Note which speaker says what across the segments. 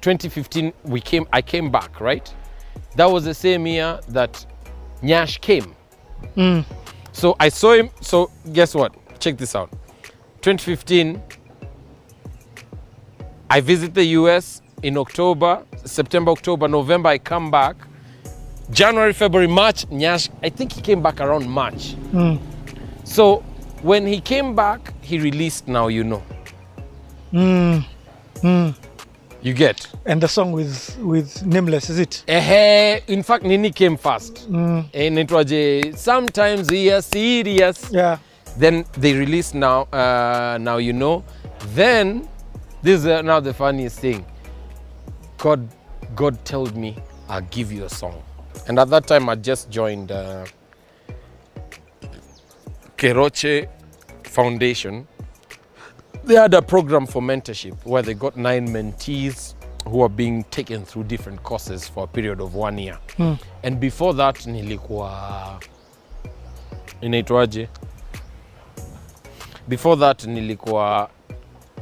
Speaker 1: 2015 we came i came back right? That was the same year that nyash came. Mm. So i saw him so guess what? Check this out. 2015 i visit the us in october september october november i come back. January february march nyash i think he came back around march. Mm. So when he came back he released now you know mm. You get.
Speaker 2: And the song with with Nameless, is it?
Speaker 1: Ehe, in fact nini came first. Mm. inaitwaje sometimes we are serious.
Speaker 2: Yeah.
Speaker 1: then they released now uh, now you know. Then this is uh, now the funniest thing. God god told me i'll give you a song. And at that time i just joined uh, keroche foundation they had a program for mentorship where they got nine mentees who are being taken through different courses for a period of one year and before that nilikuwa inaitwaje before that nilikuwa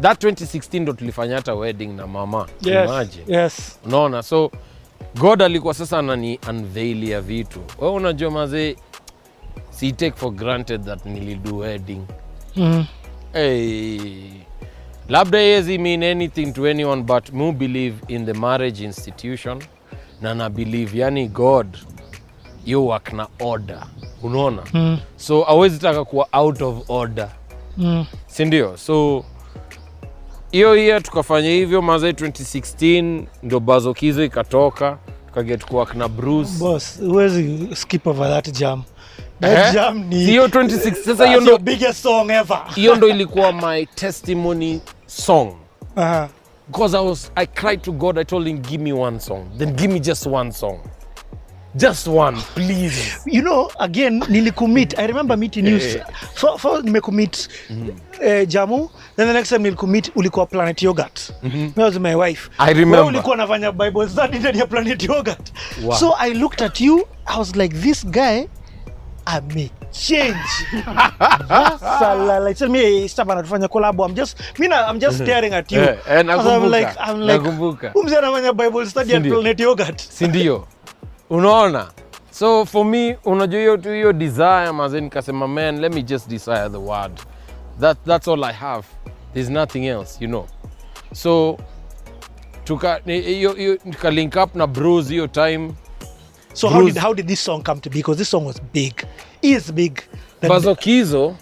Speaker 1: that 2016 ndo tulifanya hata wedding na mama
Speaker 2: Yes.
Speaker 1: Imagine.
Speaker 2: Yes.
Speaker 1: unaona so god alikuwa sasa anani unveil ya vitu we unajua mazee si take for granted that nilidu wedding
Speaker 2: Mm.
Speaker 1: Hey. labda yezi mean anything to anyone but mu believe in the marriage institution na na believe yani god you work na order unaona
Speaker 2: Mm.
Speaker 1: so awezi taka kuwa out of order
Speaker 2: Mm.
Speaker 1: sindio so hiyo hiya tukafanya hivyo mazai 2016 ndo bazokizo ikatoka tukaget kuwak na bruce
Speaker 2: Boss, huwezi skip over that jam.
Speaker 1: Eh? Hiyo 26 sasa hiyo ndo
Speaker 2: biggest song ever.
Speaker 1: hiyo ndo ilikuwa my testimony song
Speaker 2: Uh-huh.
Speaker 1: because I was I cried to God. I told him, "Give me one song. Then give me just one song, just one, please."
Speaker 2: you know again nilikumit i remember meeting you
Speaker 1: yeah.
Speaker 2: so, for nimekumit mm -hmm. eh, jamu then the next time nilikumit ulikuwa planet yogurt mm -hmm. was my wife
Speaker 1: I remember.
Speaker 2: Wewe ulikuwa nafanya bible study ndani ya planet yogurt
Speaker 1: Wow.
Speaker 2: so i looked at you i was like this guy amechange. Anatufanya collab i'm just mi i'm just staring at you.
Speaker 1: Eh, eh, nakumbuka,
Speaker 2: i'm like
Speaker 1: nakumbuka.
Speaker 2: "Huyu mzee anafanya bible study
Speaker 1: and
Speaker 2: planet yogurt.
Speaker 1: Sindio? Unaona? So for me unajua hiyo tu hiyo desire maze nikasema man let me just desire the word. That, that's all i have. There's nothing else you know. So tuka hiyo hiyo tuka link up na bros hiyo time
Speaker 2: So how did how did this song come to be? Because this song was big, is big.
Speaker 1: Bazokizo,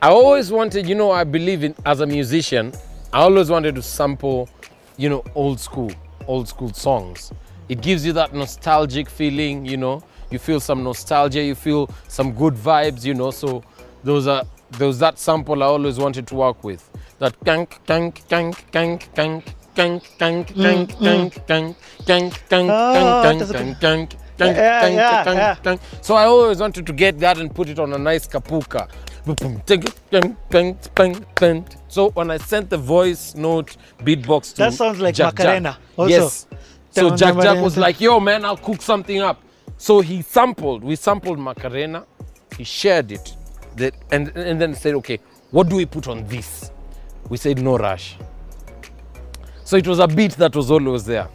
Speaker 1: I always wanted, you know, I believe in as a musician, I always wanted to sample, you know, old school, old school songs. It gives you that nostalgic feeling, you know. You feel some nostalgia, you feel some good vibes, you know. So those are those that sample I always wanted to work with. That kank kank kank kank kank
Speaker 2: Yeah, yeah, yeah.
Speaker 1: So I always wanted to get that and put it on a nice kapuka. So when I sent the voice note beatbox to
Speaker 2: That sounds like
Speaker 1: Jack
Speaker 2: Macarena
Speaker 1: Jack,
Speaker 2: also.
Speaker 1: Yes. So Jack Jack was like, "Yo, man, I'll cook something up." So he sampled. We sampled Macarena. He shared it, that, and and then said, "Okay, what do we put on this?" We said, "No rush." So it was a beat that was always there.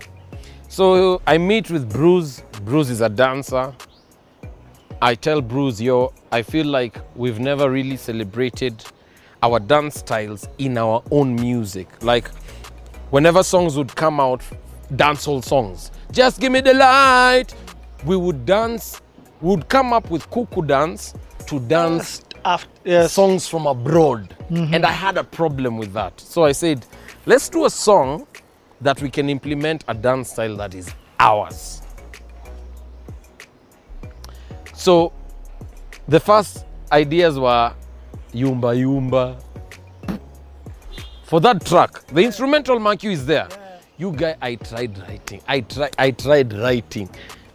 Speaker 1: So I meet with Bruce. Bruce is a dancer. I tell Bruce, yo, I feel like we've never really celebrated our dance styles in our own music. Like, whenever songs would come out, dancehall songs, just give me the light, we would dance, we would come up with cuckoo dance to dance
Speaker 2: After, yes.
Speaker 1: songs from abroad. Mm-hmm. And I had a problem with that. So I said, let's do a song that we can implement a dance style that is ours. So the first ideas were Yumba Yumba. For that track, the instrumental mark is there. you guy i tried writing. I, try, I tried writing.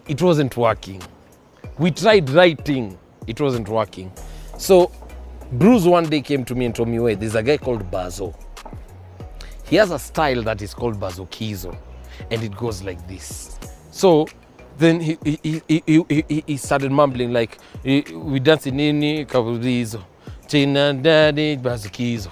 Speaker 1: It wasn't working. We tried writing. It wasn't working. So bruce one day came to me and told me wait there's a guy called bazo he has a style that is called bazokizo and it goes like this. So then he, he, he, he, he, started mumbling like eh, we dance nini kabulizo china dadi bazukizo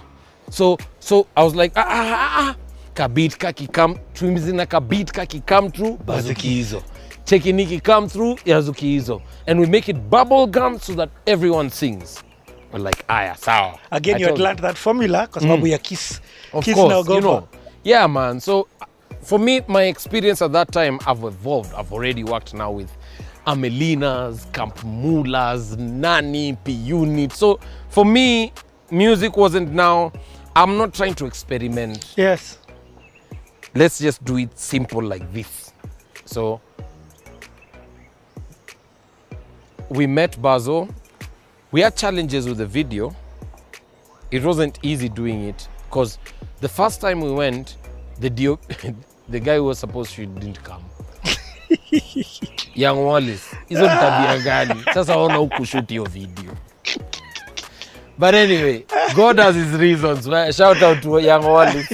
Speaker 1: so so i was like ah, ah, ah, ah. kabit kakikam twimzina kabit kakikam through bazukizo chekiniki come through yazukizo and we make it bubble gum so that everyone sings like ah, aya sawa
Speaker 2: again
Speaker 1: I
Speaker 2: you had learned that formula kwa sababu mm. ya kiss
Speaker 1: Of
Speaker 2: kiss
Speaker 1: course, you know. Yeah, man. So for me, my experience at that time, I've evolved. I've already worked now with Amelinas, Camp Mullas, Nani, P Unit. So for me, music wasn't now. I'm not trying to experiment.
Speaker 2: yes
Speaker 1: Let's just do it simple like this. So we met Bazo. We had challenges with the video. It wasn't easy doing it because the first time we went, the DO, the guy who was supposed to didn't come. Young Wallace, hizo ni tabia gani? Sasa ona hukushoot hiyo video. But anyway, God has his reasons. Right? Shout out to Young Wallace.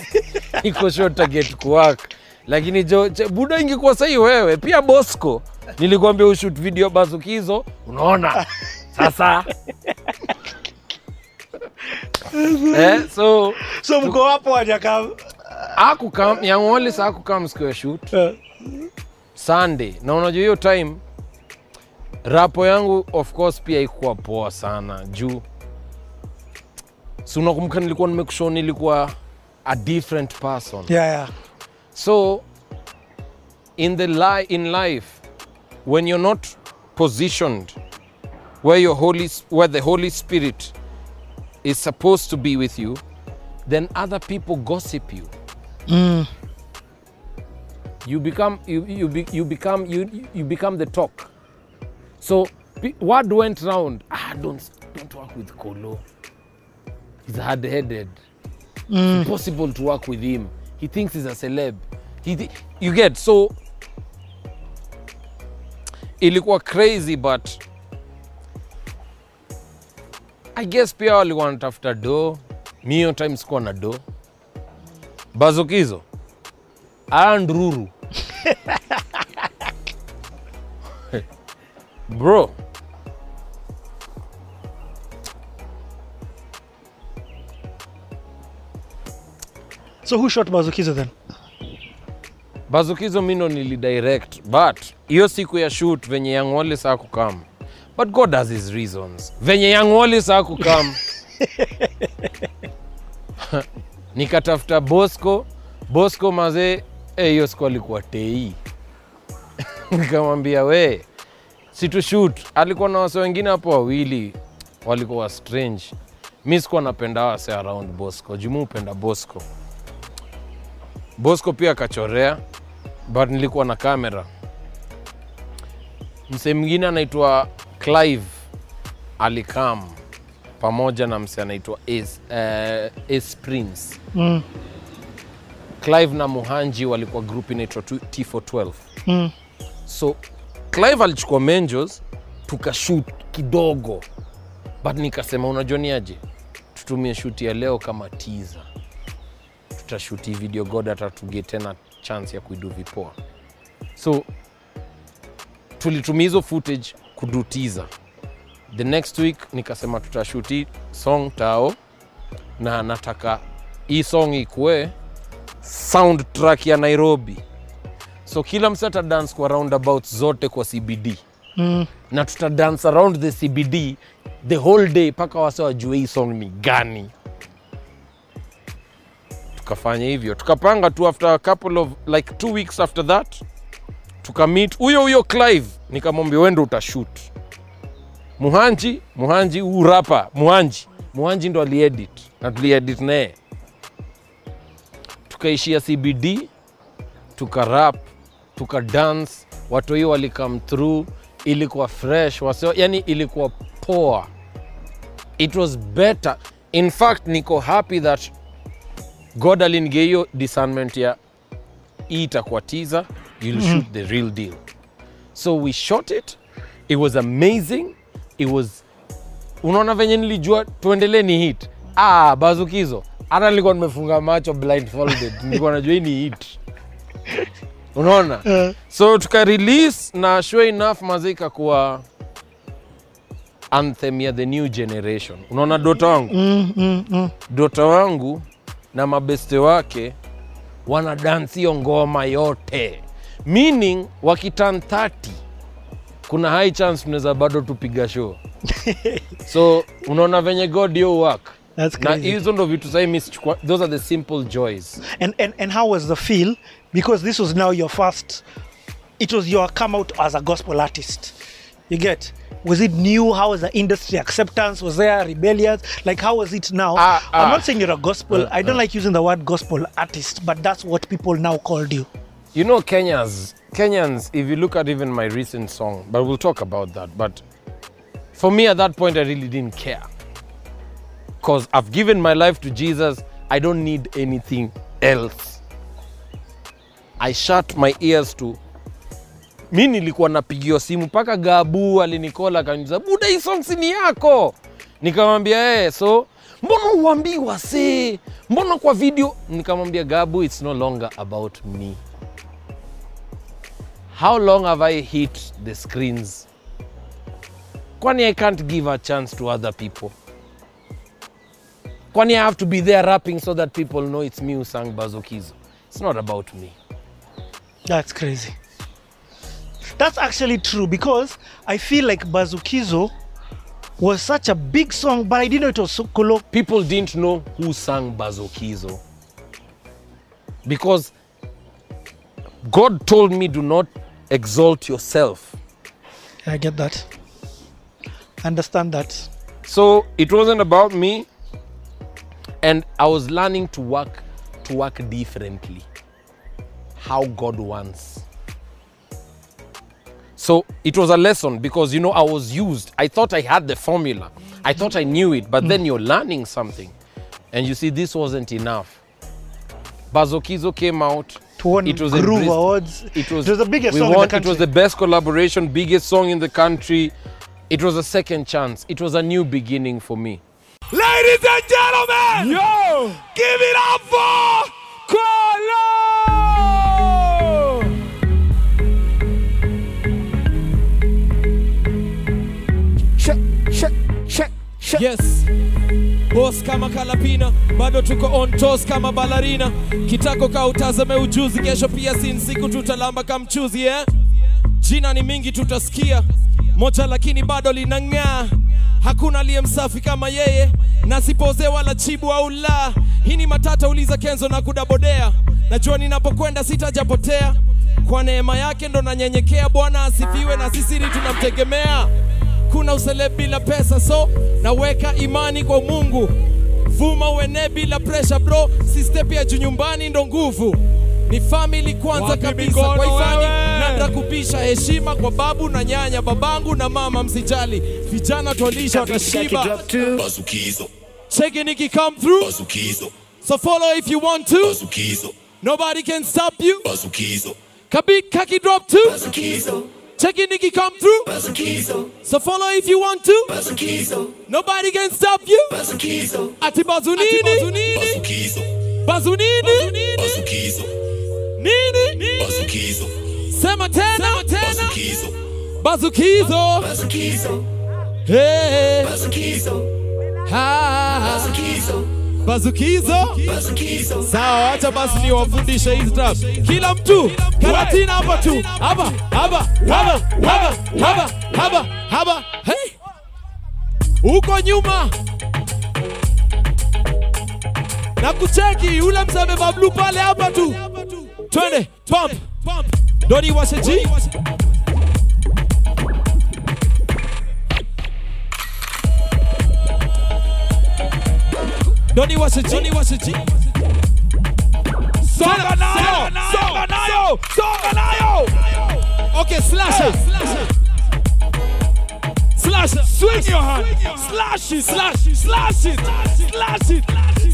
Speaker 1: Iko short target kuwork. Lakini jo, buda ingekuwa sahi wewe pia Bosco. Nilikwambia ushoot video bazukizo, unaona? Sasa. Eh, so
Speaker 2: so mko hapo wajaka
Speaker 1: akukam Young Wallace akukam siku ya shoot. Sunday, na unajua hiyo time rapo yangu of course pia ikuwa poa sana. Juu si unakumbuka nilikuwa nimekushow nilikuwa a different person.
Speaker 2: Yeah, yeah.
Speaker 1: so in the li in life when you're not positioned where your holy where the holy spirit is supposed to be with you then other people gossip you. You become you you, be, you become you you become the talk. So word went round. Ah don't don't work with kolo. He's hard-headed. Mm. impossible to work with him. He thinks he's a celeb. He you get so ilikuwa crazy but i guess pia walikuwa wanatafuta do mi hiyo time sikuwa na do bazukizo. Andruru bro.
Speaker 2: So who shot bazukizo then?
Speaker 1: Bazukizo mino nilidirect but hiyo siku ya shoot venye young Wallace hakukam but god has his reasons. Venye young Wallace hakukam nikatafuta bosco. Bosco mazee eh, hiyo siku alikuwa tei. Nikamwambia we situshut alikuwa na wase wengine hapo wawili. Walikuwa strange. Mi sikuwa napenda wase around bosco. Jumu upenda bosco. Bosco pia akachorea but nilikuwa na kamera msee mwingine anaitwa clive alikam pamoja na mse anaitwa Ace, uh, Ace prince.
Speaker 2: Mm.
Speaker 1: clive na muhanji walikuwa group inaitwa t412
Speaker 2: Mm.
Speaker 1: so clive alichukua menjos tukashut kidogo. But nikasema unajua ni aje? Tutumie shuti ya leo kama tiza tutashuti video god atatugie tena chance ya kuidu vipoa so tulitumia hizo footage kudu teaser the next week nikasema tutashuti song tao na nataka hii song ikue soundtrack ya nairobi. So kila mse atadance kwa roundabout zote kwa cbd
Speaker 2: Mm.
Speaker 1: na tutadance around the cbd the whole day mpaka wase wajue hii song ni gani. Tukafanya hivyo. Tukapanga tu after a couple of like two weeks after that. Tukamit huyo huyo clive nikamwambia wendo utashut muhanji muhanji huu rapa muhanji. Muhanji ndo aliedit na tuliedit naye. Tukaishia cbd tukarap tukadance watu hiyo walikam through ilikuwa fresh wasio, yani ilikuwa poa. It was better. In fact niko happy that god alinigia hiyo discernment ya hii itakuwa teaser you'll shoot the real deal so we shot it. It was amazing. It was unaona venye nilijua tuendelee ni hit ah, bazukizo. Hata nilikuwa nimefunga macho blindfolded. Nilikuwa najua hii ni hit unaona? So tuka release na sure enough mazika kuwa anthem ya the new generation. Unaona dota wangu?
Speaker 2: Mm, mm, mm.
Speaker 1: dota wangu na mabeste wake wana dance hiyo ngoma yote meaning wakitan 30 kuna high chance mnaweza bado tupiga show so unaona venye god yo work
Speaker 2: That's
Speaker 1: na hizo ndo vitu sahii mi those are the simple joys
Speaker 2: And, and, and how was the feel? Because this was now your first, it was your come out as a gospel artist. You get? Was it new? How was the industry acceptance? Was there rebellions? Like, how was it now?
Speaker 1: Ah,
Speaker 2: I'm
Speaker 1: ah.
Speaker 2: not saying you're a gospel,
Speaker 1: Uh,
Speaker 2: I don't like using the word gospel artist, but that's what people now called you.
Speaker 1: You know, Kenyans, Kenyans, if you look at even my recent song, but we'll talk about that. But for me at that point, I really didn't care. Because I've given my life to Jesus, I don't need anything else. I shut my ears to mi nilikuwa napigiwa simu mpaka gabu alinikola akaniuliza buda hii song ni yako nikamwambia eh so mbona uambii wasee mbona kwa video nikamwambia gabu it's no longer about me how long have i hit the screens? Kwani i can't give a chance to other people? Kwani i have to be there rapping so that people know it's me who sang bazokizo? It's not about me.
Speaker 2: That's crazy. That's actually true because I feel like Bazukizo was such a big song, but I didn't know it was
Speaker 1: people didn't know who sang Bazokizo. Because God told me, do not exalt yourself.
Speaker 2: I get that. Understand that.
Speaker 1: So it wasn't about me. And I was learning to work to work differently. How God wants. So it was a lesson because you know I was used. I thought I had the formula. I thought I knew it, but mm. then you're learning something. And you see, this wasn't enough. Bazokizo came out.
Speaker 2: To won
Speaker 1: It was
Speaker 2: Groove
Speaker 1: embraced-
Speaker 2: Awards.
Speaker 1: It was,
Speaker 2: the biggest song
Speaker 1: won,
Speaker 2: in the country.
Speaker 1: It was the best collaboration, biggest song in the country. It was a second chance. It was a new beginning for me.
Speaker 3: Ladies and gentlemen, yo, give it up for Kama Kalapina, bado tuko on toes kama balarina. Kitako ka utazame ujuzi, kesho pia si siku tutalamba kamchuzi eh? Jina ni mingi tutasikia, moja lakini bado linang'aa. Hakuna aliye msafi kama yeye, na wala chibu au la. Hii ni matata, uliza Kenzo na kudabodea. Najua ninapokwenda sitajapotea, kwa neema yake ndo nanyenyekea. Bwana asifiwe, na sisiri tunamtegemea kuna usele bila pesa so naweka imani kwa mungu. Vuma uenee bila presha bro. Si step ya juu nyumbani ndo nguvu. Ni family kwanza
Speaker 4: Wapi
Speaker 3: kabisa. kwa ifani nanda kupisha heshima kwa babu na nyanya. Babangu na mama msijali. Vijana twalisha watashiba.
Speaker 5: Bazukizo,
Speaker 3: cheki come through.
Speaker 5: Bazukizo,
Speaker 3: so follow if you want to.
Speaker 5: Bazukizo,
Speaker 3: nobody can stop you.
Speaker 5: Bazukizo,
Speaker 3: kabit kaki drop too
Speaker 5: bazukizo,
Speaker 3: cheki niki come through so follow if you want to nobody can stop you ati bazunini
Speaker 5: bazukizo,
Speaker 3: bazunini nini
Speaker 5: bazukizo,
Speaker 3: sema tena
Speaker 5: bazukizo,
Speaker 3: bazukizo
Speaker 5: bazukizo,
Speaker 3: hey,
Speaker 5: bazukizo,
Speaker 3: ha,
Speaker 5: bazukizo,
Speaker 3: bazukizo.
Speaker 5: Bazukizo.
Speaker 3: sawa wacha basi niwafundishe hizi trap. Kila mtu karatina hapa tu. Hapa hapa hapa hapa hapa hapa hapa hey! Huko nyuma. Na kucheki ule mseme bablu pale hapa tu. Twende pump doni washeji doni washeji doni washeji
Speaker 4: Songa nayo, songa nayo, songa nayo.
Speaker 3: Okay, slasher. Slasher.
Speaker 4: Swing your hand, slash it, slash it, slash it, slash it,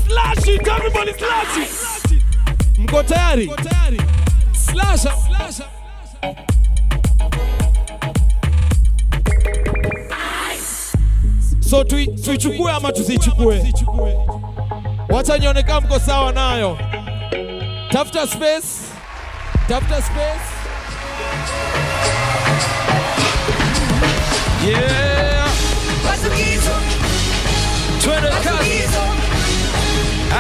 Speaker 4: slash it. Everybody slash it.
Speaker 3: Mko tayari? Slasher. Slasher. So tui- tuichukue ama tusichukue? Wacha nione kama mko sawa nayo. Tafuta space. Tafuta space. Yeah. Twende kazi.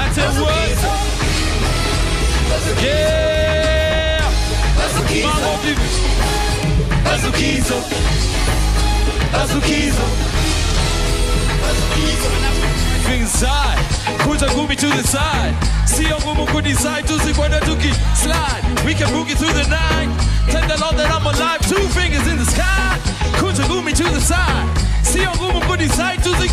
Speaker 3: Ate what? Yeah. Mambo vipi? Things side. Kuja gumi to the side. Sio ngumu kudecide tusikwenda tuki slide. We can boogie through the night. Thank the Lord that I'm alive. Two fingers in the sky. Kuja gumi to the side.
Speaker 5: See your booty side to side.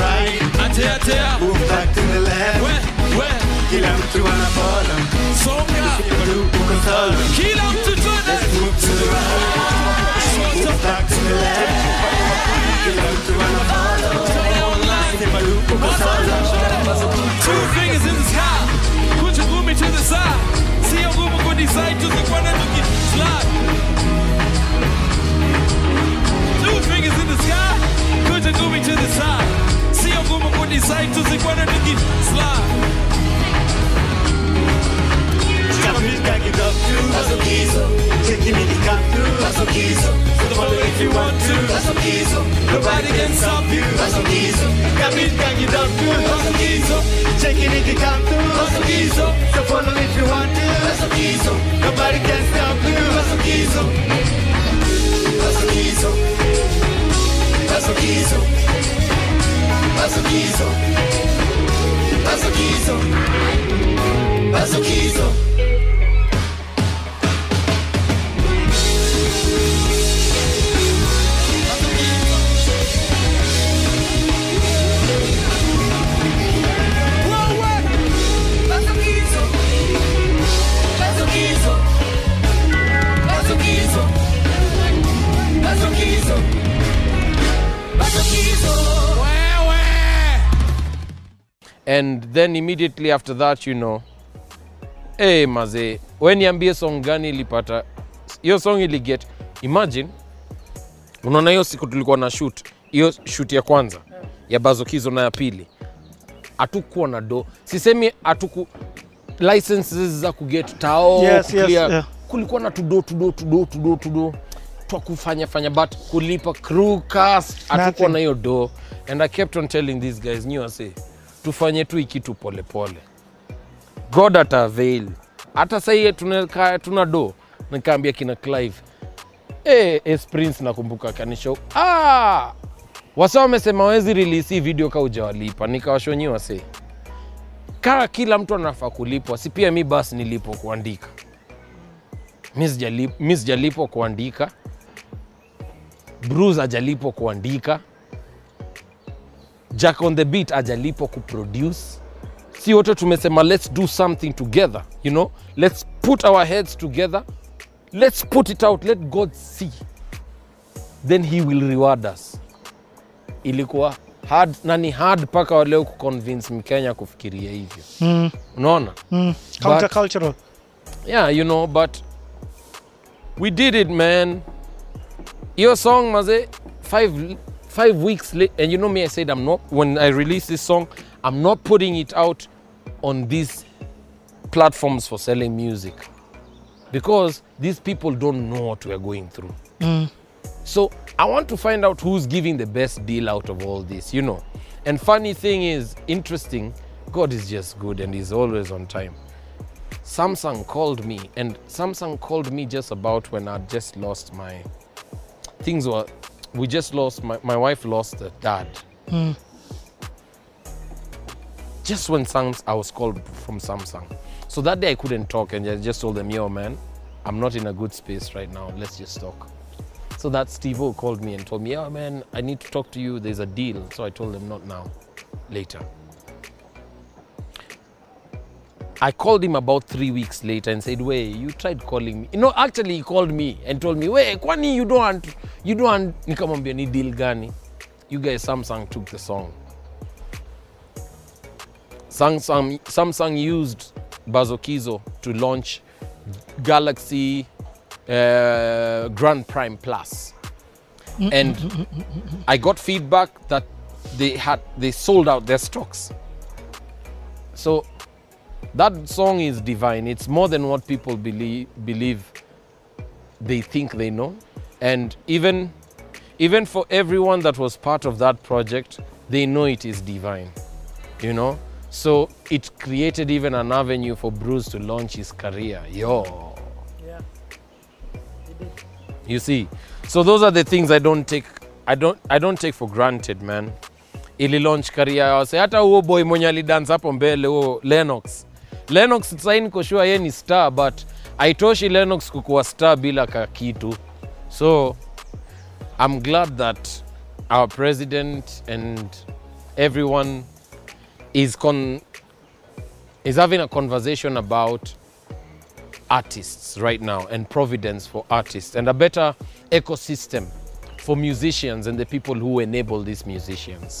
Speaker 5: right,
Speaker 3: Atea atea.
Speaker 5: move back to the left.
Speaker 3: We we
Speaker 5: Kila mtu anafollow,
Speaker 3: songa.
Speaker 5: uko solo.
Speaker 3: Kila mtu twende.
Speaker 5: Move to the right, move back to the left. Mtu anafollow, sema lu- uko.
Speaker 3: Two fingers in the sky. Kuja gumi to the side. Sio ngumu kudecide tusikwenda tuki slide. Two fingers in the sky. Kuja gumi to the side. Sio ngumu kudecide tusikwenda tuki slide.
Speaker 5: Kapita kidogo, cheki nikikam through. Follow if you want to. Nobody can stop you. If you to. dá sorriso, dá sorriso, dá sorriso. Masoquismo, masoquismo.
Speaker 1: And then immediately after that you know hey, mazee we niambie song gani ilipata? Hiyo song iliget imagine unaona hiyo siku tulikuwa na shoot hiyo shoot ya kwanza ya bazokizo na ya pili. Hatukuwa na do sisemi hatuku licenses za kuget tao
Speaker 2: Yes, yes, yeah.
Speaker 1: kulikuwa na tudo tudo tudo tudo tudo twa kufanya fanya but kulipa crew cast hatukuwa na hiyo do. And i kept on telling these guys new say tufanye tu ikitu polepole god atavail. hata sahii tuna do. Nikaambia kina clive prince nakumbuka kanisho ah, wasa wamesema wezi release video ka ujawalipa nikawashonyi wase kaa kila mtu anafaa kulipwa. Si pia mi basi nilipo kuandika. Mi sijalip- sijalipwa kuandika. Bruce ajalipwa kuandika jack on the beat ajalipo kuproduce. Si wote tumesema let's do something together you know? Let's put our heads together. Let's put it out. Let god see. Then he will reward us. Ilikuwa hard na ni hard mpaka waleo kuconvince mkenya kufikiria hivyo.
Speaker 2: Mm,
Speaker 1: unaona?
Speaker 2: Mm. Countercultural.
Speaker 1: yeah you know but we did it man. Hiyo song maze five five weeks late and you know me i said i'm not when i release this song i'm not putting it out on these platforms for selling music because these people don't know what we're going through
Speaker 2: Mm.
Speaker 1: so I want to find out who's giving the best deal out of all this, you know. And funny thing is, interesting, God is just good and He's always on time. Samsung called me, and Samsung called me just about when I just lost my things were we just lost my, my wife lost a dad. Hmm. Just when Sams, I was called from Samsung. So that day I couldn't talk and I just told them, yo man, I'm not in a good space right now. Let's just talk. So that Steve O called me and told me, yeah, man, I need to talk to you. There's a deal. So I told him, not now, later. I called him about three weeks later and said, "Way, you tried calling me." You know, actually, he called me and told me, "Way, kwani you don't want, you don't want." Nikamwambia ni deal gani? You guys, Samsung took the song. Samsung, Samsung used Bazokizo to launch Galaxy uh, Grand Prime Plus, and I got feedback that they had they sold out their stocks. So that song is divine. It's more than what people believe believe they think they know. And even even for everyone that was part of that project, they know it is divine. You know? So it created even an avenue for Bruce to launch his career. Yo.
Speaker 2: Yeah.
Speaker 1: You see? So those are the things I don't take I don't I don't take for granted, man. Ili launch career wase. Hata huo boy mwenye alidance hapo mbele huo Lennox. Lennox sasa niko sure yeye ni star but haitoshi Lennox kukuwa star bila ka kitu. So I'm glad that our president and everyone is con is having a conversation about artists right now and providence for artists and a better ecosystem for musicians and the people who enable these musicians.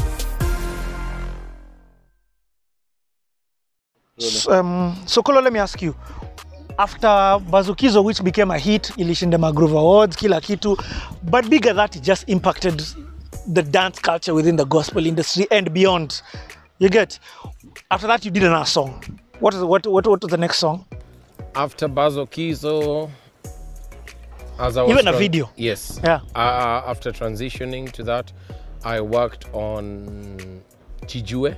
Speaker 2: Um, Sokolo, let me ask you. After bazukizo which became a hit ilishinda magroove awards kila kitu but bigger that it just impacted the dance culture within the gospel industry and beyond. You get? After that you did another song. What is what what, what was the next song?
Speaker 1: After Bazukizo as I was
Speaker 2: Even a video.
Speaker 1: Yes.
Speaker 2: Yeah.
Speaker 1: Uh, after transitioning to that, I worked on Chijue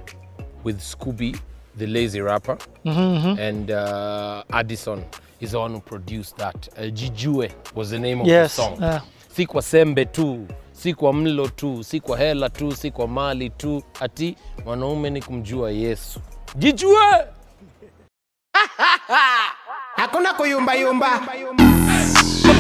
Speaker 1: with Scooby, the lazy rapper, and uh, Addison is the one who produced that. Uh, Jijue was the name of
Speaker 2: Yes,
Speaker 1: the song.
Speaker 2: uh.
Speaker 1: Si kwa sembe tu, si kwa mlo tu, si kwa hela tu, si kwa mali tu, ati mwanaume ni kumjua Yesu. Jijue!
Speaker 6: hakuna kuyumbayumba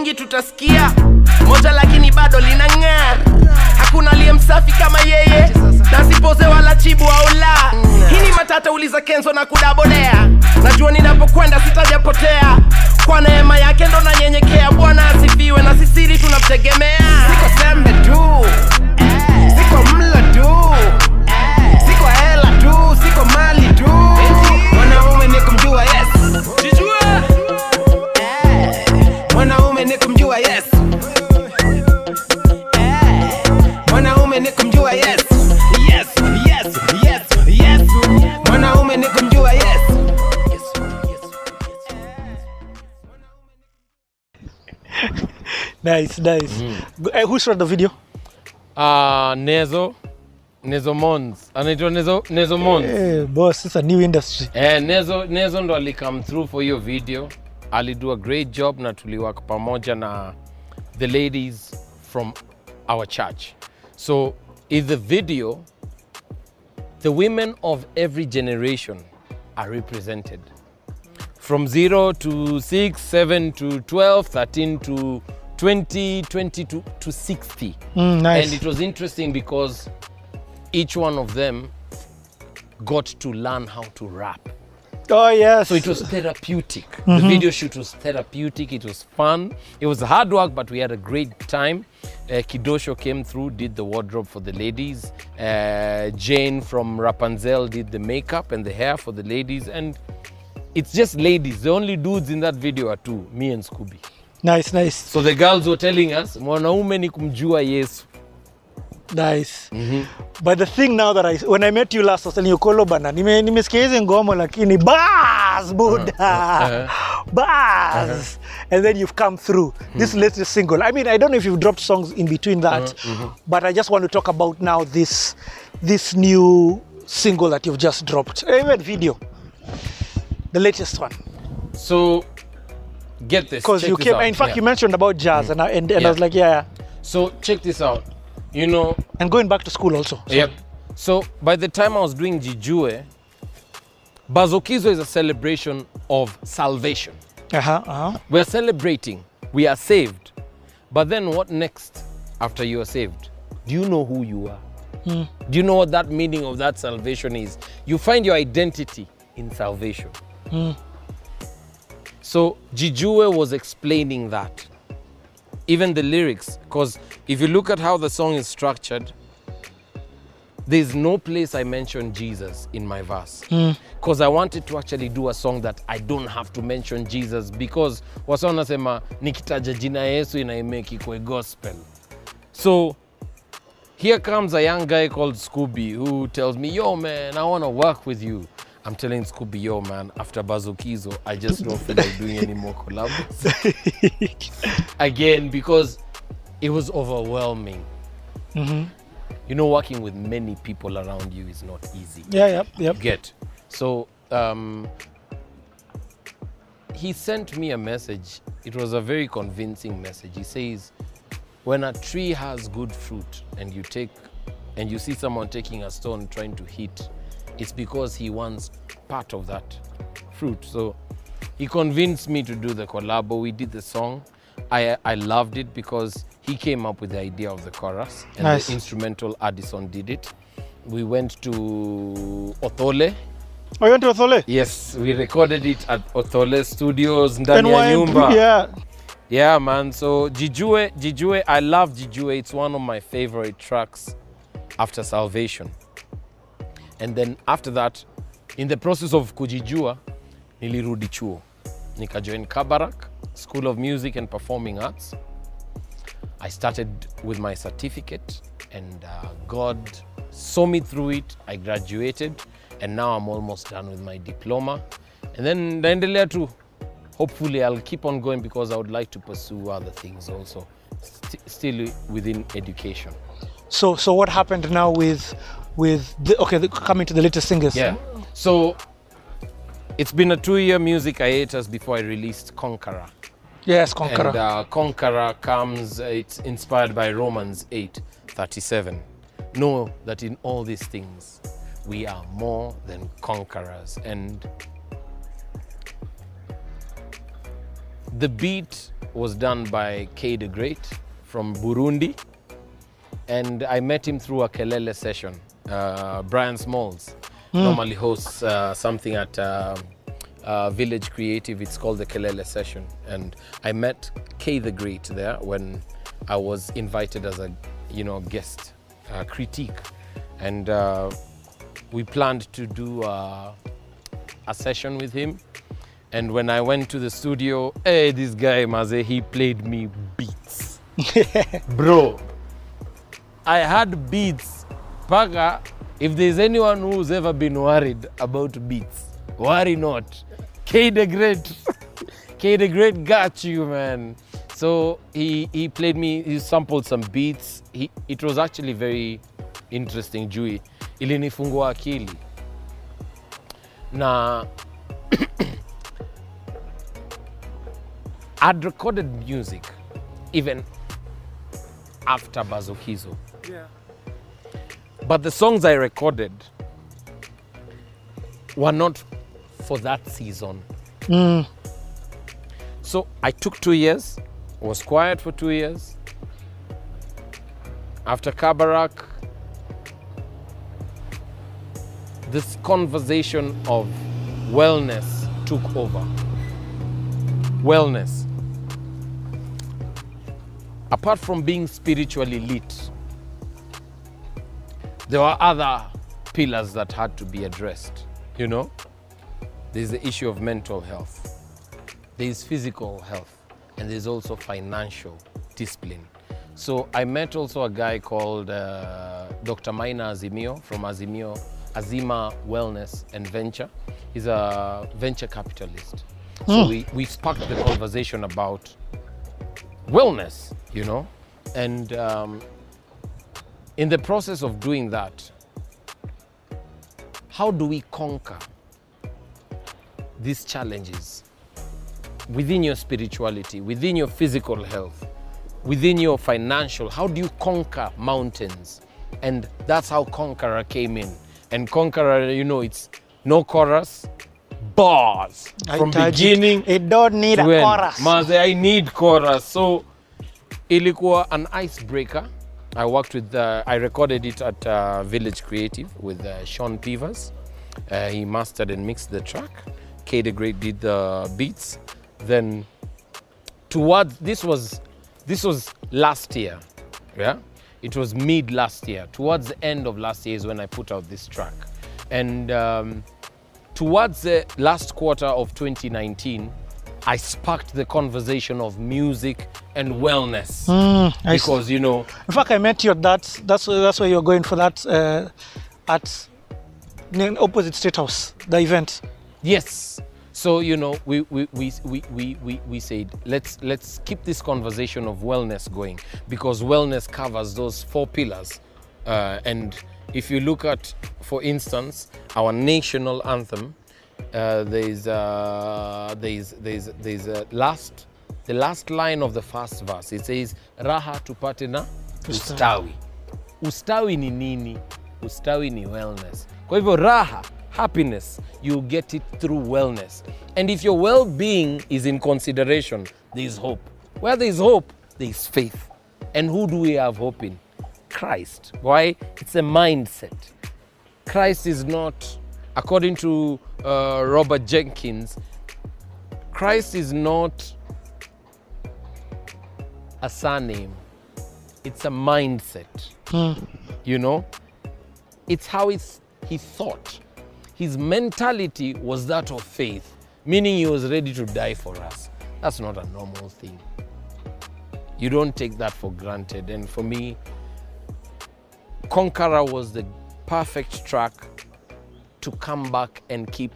Speaker 7: mingi tutasikia. Moja lakini bado linang'aa. Hakuna aliye msafi kama yeye. Nasipoze wala chibu au la hii ni matata uliza kenzo na kudabodea. Najua ninapokwenda sitajapotea kwa neema yake ndo nanyenyekea. Bwana asifiwe na sisiri tunamtegemea.
Speaker 6: Siko tu
Speaker 2: nice nice. Uh, who shot the video?
Speaker 1: Uh, Nezo. Nezo Mons. Anaitwa Nezo, Nezo Mons.
Speaker 2: Hey, boss it's a new industry.
Speaker 1: Eh, Nezo, Nezo ndo alicome through for hiyo video. Alido a great job na tuliwork pamoja na the ladies from our church. So in the video the women of every generation are represented. From 0 to 6 7 to 12 13 to 20 20 to, to 60
Speaker 2: Mm, nice.
Speaker 1: and it was interesting because each one of them got to learn how to rap
Speaker 2: Oh yes.
Speaker 1: So it was therapeutic. The video shoot was therapeutic. It was fun. It was hard work, but we had a great time. Uh, Kidosho came through, did the wardrobe for the ladies. Uh, Jane from Rapunzel did the makeup and the hair for the ladies. And it's just ladies. The only dudes in that video are two, me and Scooby.
Speaker 2: Nice, nice,
Speaker 1: So the girls were telling us, mwanaume ni kumjua Yesu.
Speaker 2: nice. But the thing now that I when I met you last I was telling you Kolo bana nime nimesikia hizi ngomo lakini bas buda bas and then you've come through this latest single. I mean I don't know if you've dropped songs in between that but I just want to talk about now this this new single that you've just dropped. Even video. The latest one.
Speaker 1: So get this.
Speaker 2: Because you
Speaker 1: this
Speaker 2: came
Speaker 1: out.
Speaker 2: in fact
Speaker 1: Yeah.
Speaker 2: you mentioned about jazz and I, and, and
Speaker 1: Yeah.
Speaker 2: I was like yeah, yeah.
Speaker 1: So check this out. You know,
Speaker 2: and going back to school also.
Speaker 1: Yep. So by the time I was doing Jijue, Bazokizo is a celebration of salvation.
Speaker 2: Uh-huh, uh-huh.
Speaker 1: We're celebrating. We are saved. But then what next after you are saved? Do you know who you are? Do you know what that meaning of that salvation is? You find your identity in salvation. So Jijue was explaining that. Even the lyrics, because if you look at how the song is structured, there's no place I mention Jesus in my verse. Hmm. Because I wanted to actually do a song that I don't have to mention Jesus because wasa wanasema nikitaja jina Yesu inaimeki kwe gospel. So here comes a young guy called Scooby who tells me, yo man, I want to work with you. I'm telling Scooby, yo man, after Bazokizo, I just don't feel like doing any more collabs. Again, because it was overwhelming. You know, working with many people around you is not easy.
Speaker 2: Yeah, yep, yep.
Speaker 1: Get. So um, he sent me a message. It was a very convincing message. He says, when a tree has good fruit and you take and you see someone taking a stone trying to hit, it's because he wants part of that fruit. So he convinced me to do the collabo. We did the song. I, I loved it because he came up with the idea of the chorus and
Speaker 2: Nice.
Speaker 1: the instrumental Addison did it. We went to Othole.
Speaker 2: Oh, you went to Othole?
Speaker 1: Yes, we recorded it at Othole Studios ndani ya nyumba.
Speaker 2: Yeah.
Speaker 1: Yeah, man. So Jijue, Jijue, I love Jijue. It's one of my favorite tracks after Salvation. And then after that, in the process of kujijua, nilirudi chuo. Nikajoin Kabarak, School of Music and Performing Arts. I started with my certificate and uh, God saw me through it. I graduated and now I'm almost done with my diploma. And then naendelea tu hopefully I'll keep on going because I would like to pursue other things also, st- still within education.
Speaker 2: So, so what happened now with, with the, okay, the, coming to the latest singles?
Speaker 1: Yeah. So it's been a two-year music hiatus before I released Conqueror.
Speaker 2: Yes, Conqueror.
Speaker 1: And uh, Conqueror comes, uh, it's inspired by Romans 8 37. Know that in all these things we are more than conquerors. And the beat was done by K the Great from Burundi. And I met him through a Kelele session. Uh, Brian Smalls normally hosts uh, something at uh, uh, Village Creative. It's called the Kelele session. And I met K the Great there when I was invited as a you know guest uh, critique. And uh, we planned to do uh, a session with him. And when I went to the studio, hey, this guy, Maze, he played me beats. Bro, I had beats. Paga, if there's anyone who's ever been worried about beats, worry not. K the Great. K the Great got you, man. So he, he played me, he sampled some beats. He, it was actually very interesting Jui. ilinifungua akili na I'd recorded music even after Bazokizo.
Speaker 2: Yeah.
Speaker 1: But the songs I recorded were not for that season. Mm. So I took two years, was quiet for two years. After Kabarak, this conversation of wellness took over. Wellness. Apart from being spiritually lit, there were other pillars that had to be addressed. You know, there's the issue of mental health, there's physical health, and there's also financial discipline. So I met also a guy called uh, Dr. Maina Azimio from Azimio Azima Wellness and Venture. He's a venture capitalist. So we, we sparked the conversation about wellness, you know, and um, in the process of doing that, how do we conquer these challenges within your spirituality, within your physical health, within your financial? How do you conquer mountains? And that's how Conqueror came in. And Conqueror, you know, it's no chorus, bars from beginning
Speaker 2: It don't need a chorus.
Speaker 1: Maze, I need chorus. So ilikuwa an icebreaker. I worked with, uh, I recorded it at uh, Village Creative with uh, Sean Peavers. Uh, he mastered and mixed the track. K the Great did the beats. Then towards this was this was last year, yeah. It was mid last year. Towards the end of last year is when I put out this track, and um, towards the last quarter of 2019, I sparked the conversation of music and wellness
Speaker 2: see.
Speaker 1: because you know
Speaker 2: In fact, I met you at that. That's that's where you're going for that uh, at the opposite state house, the event.
Speaker 1: Yes. So you know, we we, we, we, we, we we said let's let's keep this conversation of wellness going because wellness covers those four pillars. Uh, and if you look at, for instance, our national anthem, uh, there's uh, there's there's there's last the last line of the first verse. It says raha tupate na ustawi. Ustawi ni nini? Ustawi ni wellness. Kwa hivyo raha, happiness, you get it through wellness. And if your well-being is in consideration, there is hope. Where there is hope, there is faith. And who do we have hope in? Christ. Why? It's a mindset. Christ is not, according to uh, Robert Jenkins, Christ is not a surname, it's a mindset. You know, it's how it's, he thought. His mentality was that of faith, meaning he was ready to die for us. That's not a normal thing. You don't take that for granted. And for me, Conqueror was the perfect track to come back and keep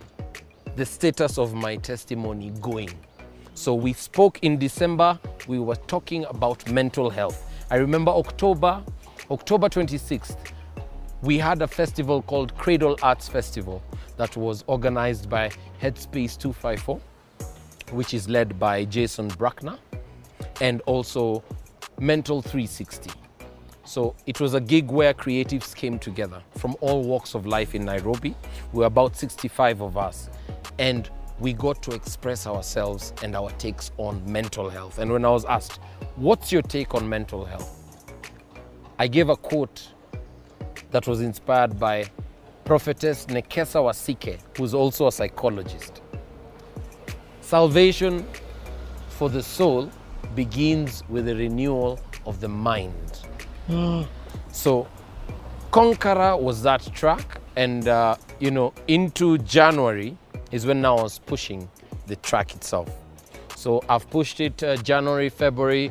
Speaker 1: the status of my testimony going. So we spoke in December, we were talking about mental health. I remember October, October 26th, we had a festival called Cradle Arts Festival that was organized by Headspace 254, which is led by Jason Brackner, and also Mental 360. So it was a gig where creatives came together from all walks of life in Nairobi. We were about 65 of us. And we got to express ourselves and our takes on mental health. And when I was asked, What's your take on mental health? I gave a quote that was inspired by prophetess Nekesa Wasike, who's also a psychologist. Salvation for the soul begins with the renewal of the mind. So, Conqueror was that track, and uh, you know, into January is when I was pushing the track itself. So I've pushed it uh, January, February,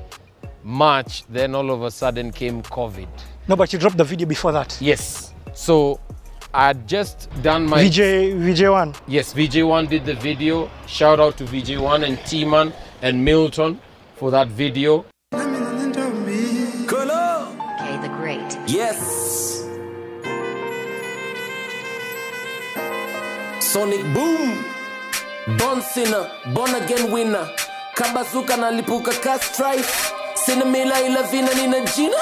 Speaker 1: March. Then all of a sudden came COVID.
Speaker 2: No, but you dropped the video before that.
Speaker 1: Yes. So I had just done my
Speaker 2: VJ VJ1.
Speaker 1: Yes, VJ1 did the video. Shout out to VJ1 and T-Man and Milton for that video.
Speaker 7: Sonic Boom. Born sinner, born again winner. Kabazuka nalipuka ka strife. Sinamila ila vina nina jina.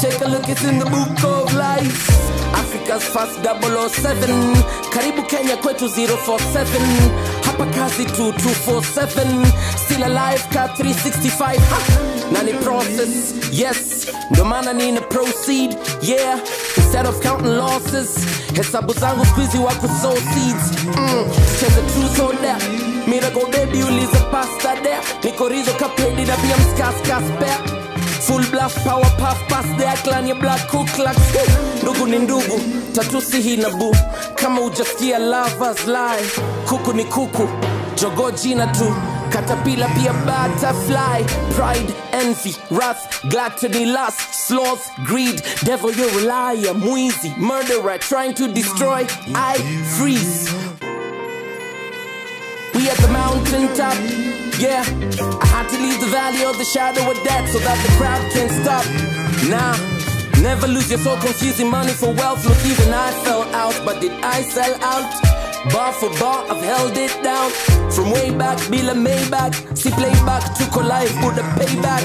Speaker 7: Take a look, it's in the book of life. Africa's first 007. Karibu Kenya kwetu 047. Hapa kazi 2247. Still alive ka 365. Ha! Na ni process, yes. Ndo maana nina proceed, yeah. Instead of counting losses. Hesabu zangu skuizi wako so seeds mm. cheze tu or mirago baby ulize pasta there. Niko kapedi na pia mskaskaspea Full blast power puff pass there. Clan ya black Ku Klux ndugu ni ndugu tatusi hii na bu. Kama ujasikia lovers lie kuku ni kuku. Jogo jina tu katapila a butterfly pride envy wrath gluttony lust sloth greed devil you're a liar mwizi murderer trying to destroy i freeze we at the mountain top. Yeah, I had to leave the valley of the shadow of death so that the crowd can stop. Nah, never lose your soul confusing money for wealth. Look, even I fell out, but did I sell out? Bar for bar, I've held it down. From way back, be bila Maybach. See playback, tuko live, buda payback.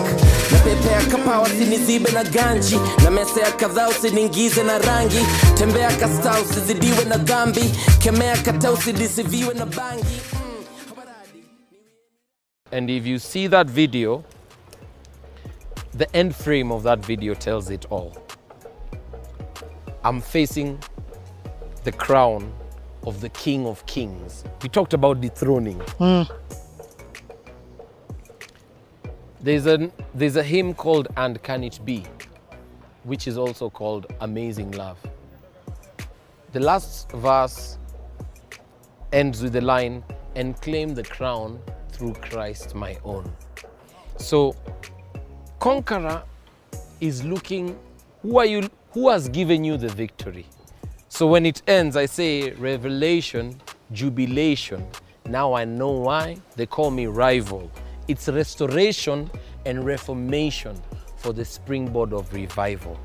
Speaker 7: Na pepea kapawa sinizibe na ganji. Na mesea kadhaa usiniingize na rangi. Tembea kasta usizidiwe na dhambi. Kemea kata usidisiviwe na bangi.
Speaker 1: Hmm, and if you see that video, the end frame of that video tells it all. I'm facing the crown of the King of Kings. We talked about dethroning. Hmm. There's a, there's a hymn called And Can It Be, which is also called Amazing Love. The last verse ends with the line, and claim the crown through Christ my own. So, conqueror is looking, who are you, who has given you the victory? So when it ends, I say revelation, jubilation. Now I know why they call me rival. It's restoration and reformation for the springboard of revival.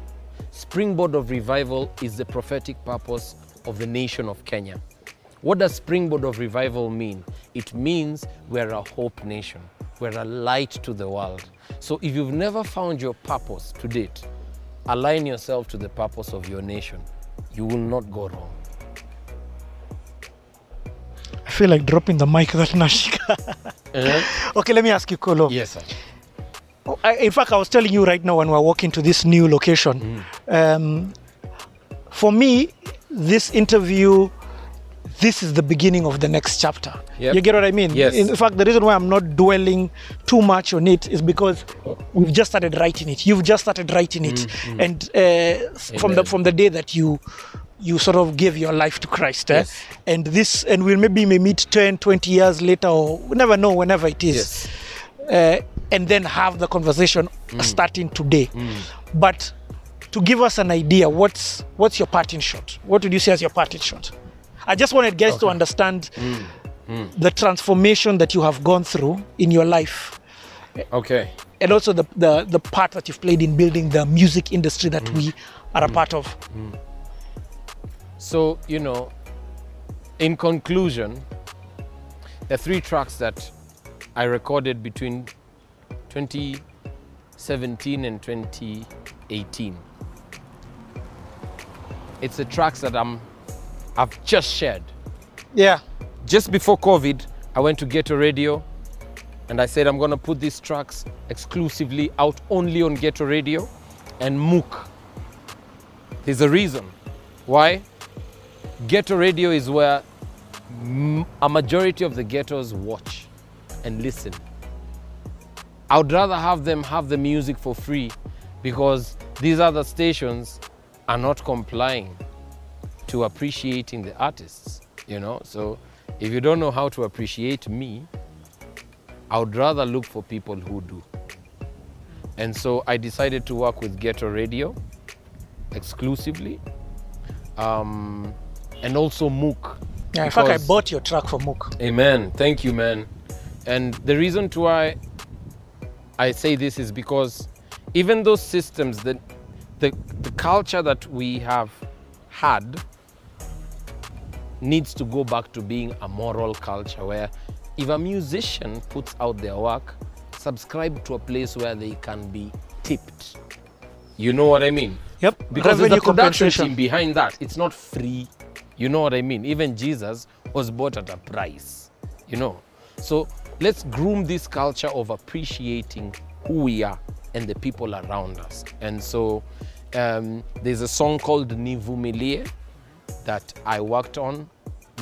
Speaker 1: Springboard of revival is the prophetic purpose of the nation of Kenya. What does springboard of revival mean? It means we're a hope nation. We're a light to the world. So if you've never found your purpose to date, align yourself to the purpose of your nation. You will not go wrong.
Speaker 2: I feel like dropping the mic that Nashika. okay, let me ask you, Kolo.
Speaker 1: Yes, sir.
Speaker 2: Oh, I, in fact, I was telling you right now when we are walking to this new location. Um, for me, this interview, this is the beginning of the next chapter.
Speaker 1: Yep.
Speaker 2: You get what I mean?
Speaker 1: Yes.
Speaker 2: In fact, the reason why I'm not dwelling too much on it is because we've just started writing it. You've just started writing it, and uh, from the from the day that you you sort of gave your life to Christ, eh?
Speaker 1: Yes.
Speaker 2: and this, and we'll maybe may meet 10, 20 years later, or we never know. Whenever it is
Speaker 1: Yes.
Speaker 2: uh, and then have the conversation starting today. But to give us an idea, what's what's your parting shot? What would you say as your parting shot? I just wanted guys to understand mm. Mm. the transformation that you have gone through in your life,
Speaker 1: Okay.
Speaker 2: and also the the, the part that you've played in building the music industry that mm. we are a part of.
Speaker 1: So, you know, in conclusion, the three tracks that I recorded between 2017 and 2018. It's the tracks that I'm I've just shared.
Speaker 2: Yeah,
Speaker 1: Just before COVID, I went to Ghetto Radio and I said I'm gonna put these tracks exclusively out only on Ghetto Radio and Mookh. There's a reason. Why? Ghetto Radio is where a majority of the ghettos watch and listen. I would rather have them have the music for free because these other stations are not complying to appreciating the artists, you know? So if you don't know how to appreciate me, I would rather look for people who do. And so I decided to work with Ghetto Radio exclusively um, and also Mookh.
Speaker 2: yeah. In fact, I bought your track for Mookh.
Speaker 1: Amen. Thank you, man. And the reason to why I say this is because even those systems, the, the culture that we have had needs to go back to being a moral culture where if a musician puts out their work, subscribe to a place where they can be tipped. You know what I mean?
Speaker 2: Yep.
Speaker 1: Because there's a production
Speaker 2: compensation.
Speaker 1: team behind that. It's not free. You know what I mean? Even Jesus was bought at a price. You know? So let's groom this culture of appreciating who we are and the people around us. And so um, there's a song called Nivumilie that I worked on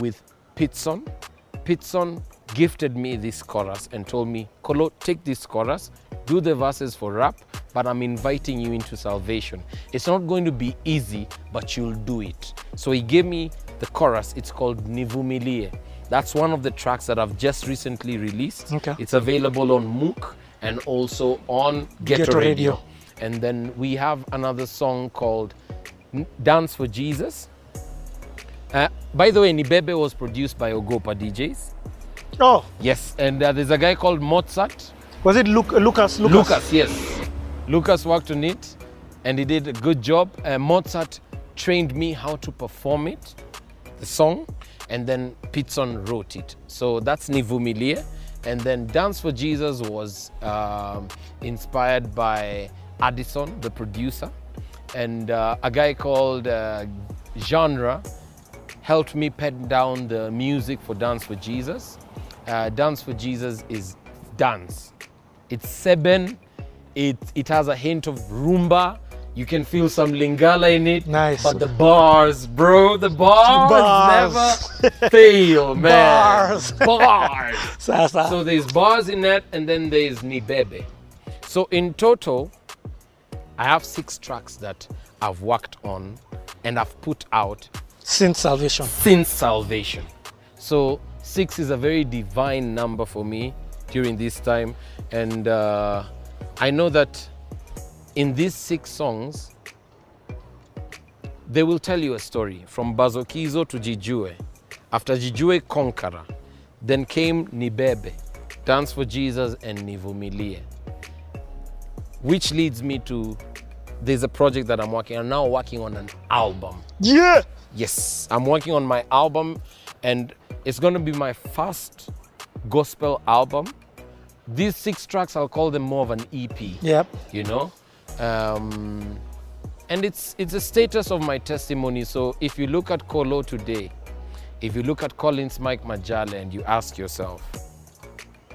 Speaker 1: with Pitson. Pitson gifted me this chorus and told me, Kolo, take this chorus, do the verses for rap, but I'm inviting you into salvation. It's not going to be easy, but you'll do it. So he gave me the chorus. It's called Nivumilie. That's one of the tracks that I've just recently released.
Speaker 2: Okay.
Speaker 1: It's available on Mookh and also on Ghetto,
Speaker 2: Ghetto Radio.
Speaker 1: Radio. And then we have another song called Dance for Jesus. Uh, by the way, Nibebe was produced by Ogopa DJs.
Speaker 2: Oh,
Speaker 1: Yes, and uh, there's a guy called Mozart.
Speaker 2: was it Luc- Lucas? Lucas.
Speaker 1: Lucas, yes. Lucas worked on it and he did a good job. Uh, Mozart trained me how to perform it, the song, and then Pitson wrote it. So that's Nivumilie. And then Dance for Jesus was um, inspired by Addison, the producer, and uh, a guy called uh, Genre helped me pen down the music for Dance for Jesus. Uh, Dance for Jesus is dance. It's seven. It it has a hint of rumba. You can feel some lingala in it.
Speaker 2: Nice.
Speaker 1: But the bars, bro, the bars,
Speaker 2: Bars.
Speaker 1: never fail, man.
Speaker 2: Bars.
Speaker 1: Bars. So there's bars in that, and then there's Nibebe. So in total, I have six tracks that I've worked on and I've put out
Speaker 2: Since salvation.
Speaker 1: since salvation. So six is a very divine number for me during this time, and uh, I know that in these six songs, they will tell you a story from Bazokizo to Jijue. After Jijue Conqueror, then came Nibebe, Dance for Jesus, and Nivumilie. Which leads me to there's a project that I'm working on now, working on an album.
Speaker 2: Yeah.
Speaker 1: Yes, I'm working on my album, and it's going to be my first gospel album. These six tracks, I'll call them more of an EP.
Speaker 2: Yep.
Speaker 1: You know, um, and it's it's a status of my testimony. So if you look at Kolo today, if you look at Collins Mike Majale, and you ask yourself,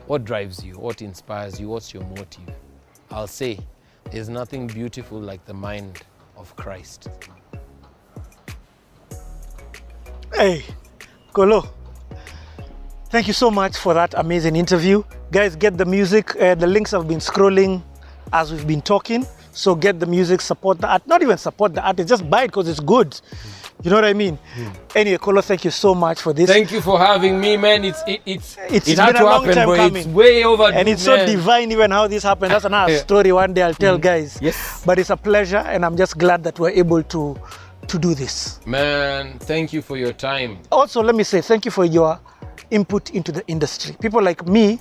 Speaker 1: what drives you, what inspires you, what's your motive? I'll say, there's nothing beautiful like the mind of Christ.
Speaker 2: Hey, Kolo. Thank you so much for that amazing interview. Guys, get the music. Uh, the links have been scrolling as we've been talking. So get the music, support the art. Not even support the artist, just buy it because it's good. You know what I mean? Anyway, Kolo, thank you so much for this.
Speaker 1: Thank you for having me, man. It's it, it's
Speaker 2: It's
Speaker 1: it had
Speaker 2: been
Speaker 1: to
Speaker 2: a long
Speaker 1: happen,
Speaker 2: coming.
Speaker 1: it's way overdue.
Speaker 2: and it's so divine even how this happened. That's another
Speaker 1: Yeah.
Speaker 2: story one day I'll tell guys.
Speaker 1: Yes.
Speaker 2: But it's a pleasure and I'm just glad that we're able to to do this.
Speaker 1: Man, thank you for your time.
Speaker 2: also let me say thank you for your input into the industry people like me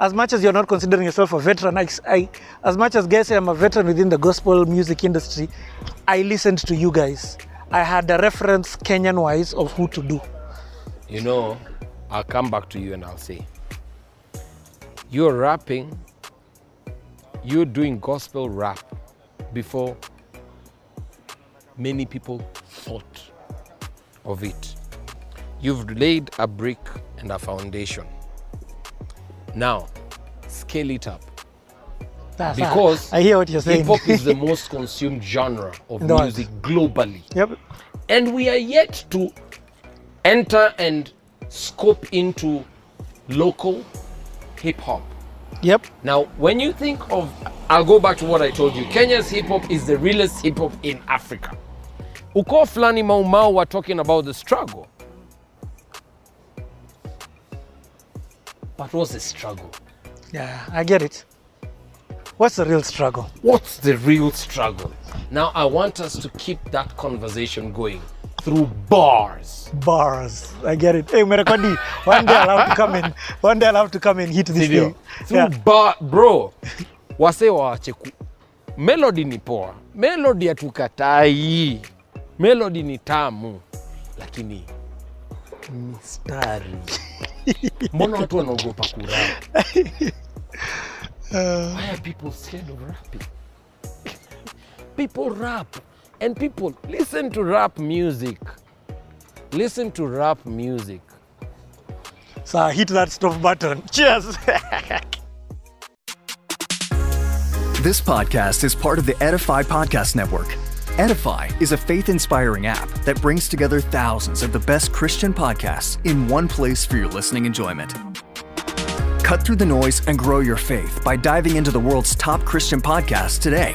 Speaker 2: as much as you're not considering yourself a veteran I, I, as much as guys say i'm a veteran within the gospel music industry i listened to you guys i had a reference kenyan wise of who to do
Speaker 1: You know, I'll come back to you and I'll say, you're rapping, you're doing gospel rap before many people thought of it. You've laid a brick and a foundation. Now, scale it up.
Speaker 2: That's-
Speaker 1: Because
Speaker 2: i hear what you're saying
Speaker 1: hip hop is the most consumed genre of
Speaker 2: world.
Speaker 1: music globally.
Speaker 2: yep
Speaker 1: And we are yet to enter and scope into local hip hop.
Speaker 2: Yep
Speaker 1: Now, when you think of, I'll go back to what I told you. Kenya's hip hop is the realest hip hop in Africa. Uko Flani Mau Mau were talking about the struggle. But what's the struggle?
Speaker 2: yeah i get it what's the real struggle
Speaker 1: What's the real struggle? Now, I want us to keep that conversation going through bars.
Speaker 2: bars i get it hey Merekodi, one day i'll have to come in one day i'll have to come and hit this thing
Speaker 1: Through
Speaker 2: yeah.
Speaker 1: bar, bro. Wase waache ku. Melody ni poa. Melody hatukatai. Melody ni tamu. Lakini mistari. Mbona watu wanaogopa kurap? Why are people scared of rapping? People rap and people listen to rap music. Listen to rap music.
Speaker 2: so hit that stop button cheers
Speaker 8: This podcast is part of the Edify Podcast Network. Edify is a faith inspiring app that brings together thousands of the best Christian podcasts in one place for your listening enjoyment. Cut through the noise and grow your faith by diving into the world's top Christian podcasts today.